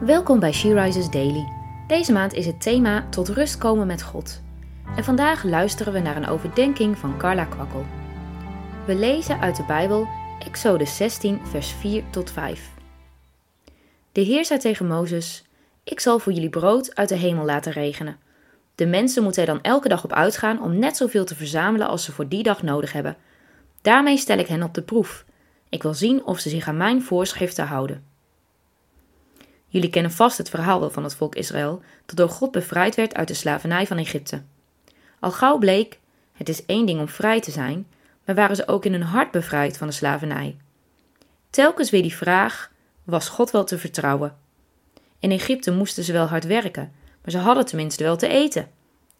Welkom bij She Rises Daily. Deze maand is het thema Tot rust komen met God. En vandaag luisteren we naar een overdenking van Carla Kwakkel. We lezen uit de Bijbel Exodus 16, vers 4 tot 5. De Heer zei tegen Mozes: Ik zal voor jullie brood uit de hemel laten regenen. De mensen moeten er dan elke dag op uitgaan om net zoveel te verzamelen als ze voor die dag nodig hebben. Daarmee stel ik hen op de proef. Ik wil zien of ze zich aan mijn voorschriften houden. Jullie kennen vast het verhaal wel van het volk Israël, dat door God bevrijd werd uit de slavernij van Egypte. Al gauw bleek, het is één ding om vrij te zijn, maar waren ze ook in hun hart bevrijd van de slavernij. Telkens weer die vraag: was God wel te vertrouwen? In Egypte moesten ze wel hard werken, maar ze hadden tenminste wel te eten.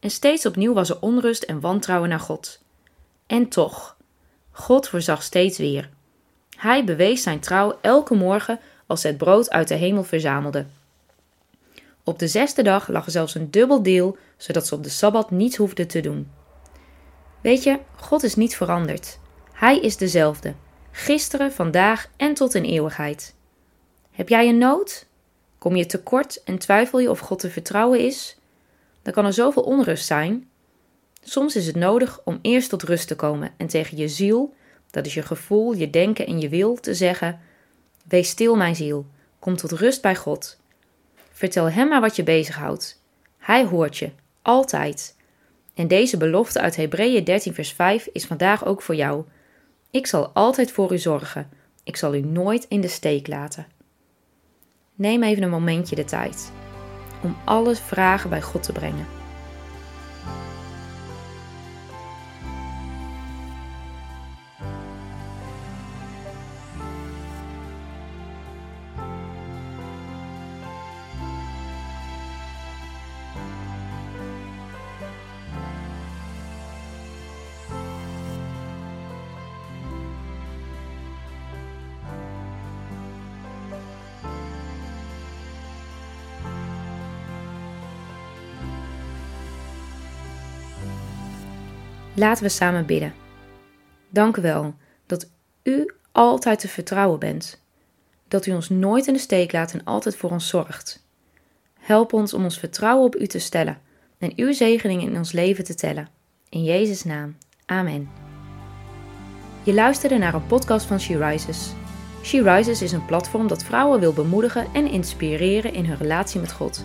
En steeds opnieuw was er onrust en wantrouwen naar God. En toch, God voorzag steeds weer. Hij bewees zijn trouw elke morgen als ze het brood uit de hemel verzamelden. Op de zesde dag lag er zelfs een dubbel deel, zodat ze op de sabbat niets hoefden te doen. Weet je, God is niet veranderd. Hij is dezelfde, gisteren, vandaag en tot in eeuwigheid. Heb jij een nood? Kom je tekort en twijfel je of God te vertrouwen is? Dan kan er zoveel onrust zijn. Soms is het nodig om eerst tot rust te komen en tegen je ziel, dat is je gevoel, je denken en je wil, te zeggen: Wees stil, mijn ziel. Kom tot rust bij God. Vertel Hem maar wat je bezighoudt. Hij hoort je, altijd. En deze belofte uit Hebreeën 13, vers 5 is vandaag ook voor jou. Ik zal altijd voor u zorgen. Ik zal u nooit in de steek laten. Neem even een momentje de tijd om alle vragen bij God te brengen. Laten we samen bidden. Dank u wel dat u altijd te vertrouwen bent. Dat u ons nooit in de steek laat en altijd voor ons zorgt. Help ons om ons vertrouwen op u te stellen en uw zegeningen in ons leven te tellen. In Jezus' naam. Amen. Je luisterde naar een podcast van She Rises. She Rises is een platform dat vrouwen wil bemoedigen en inspireren in hun relatie met God.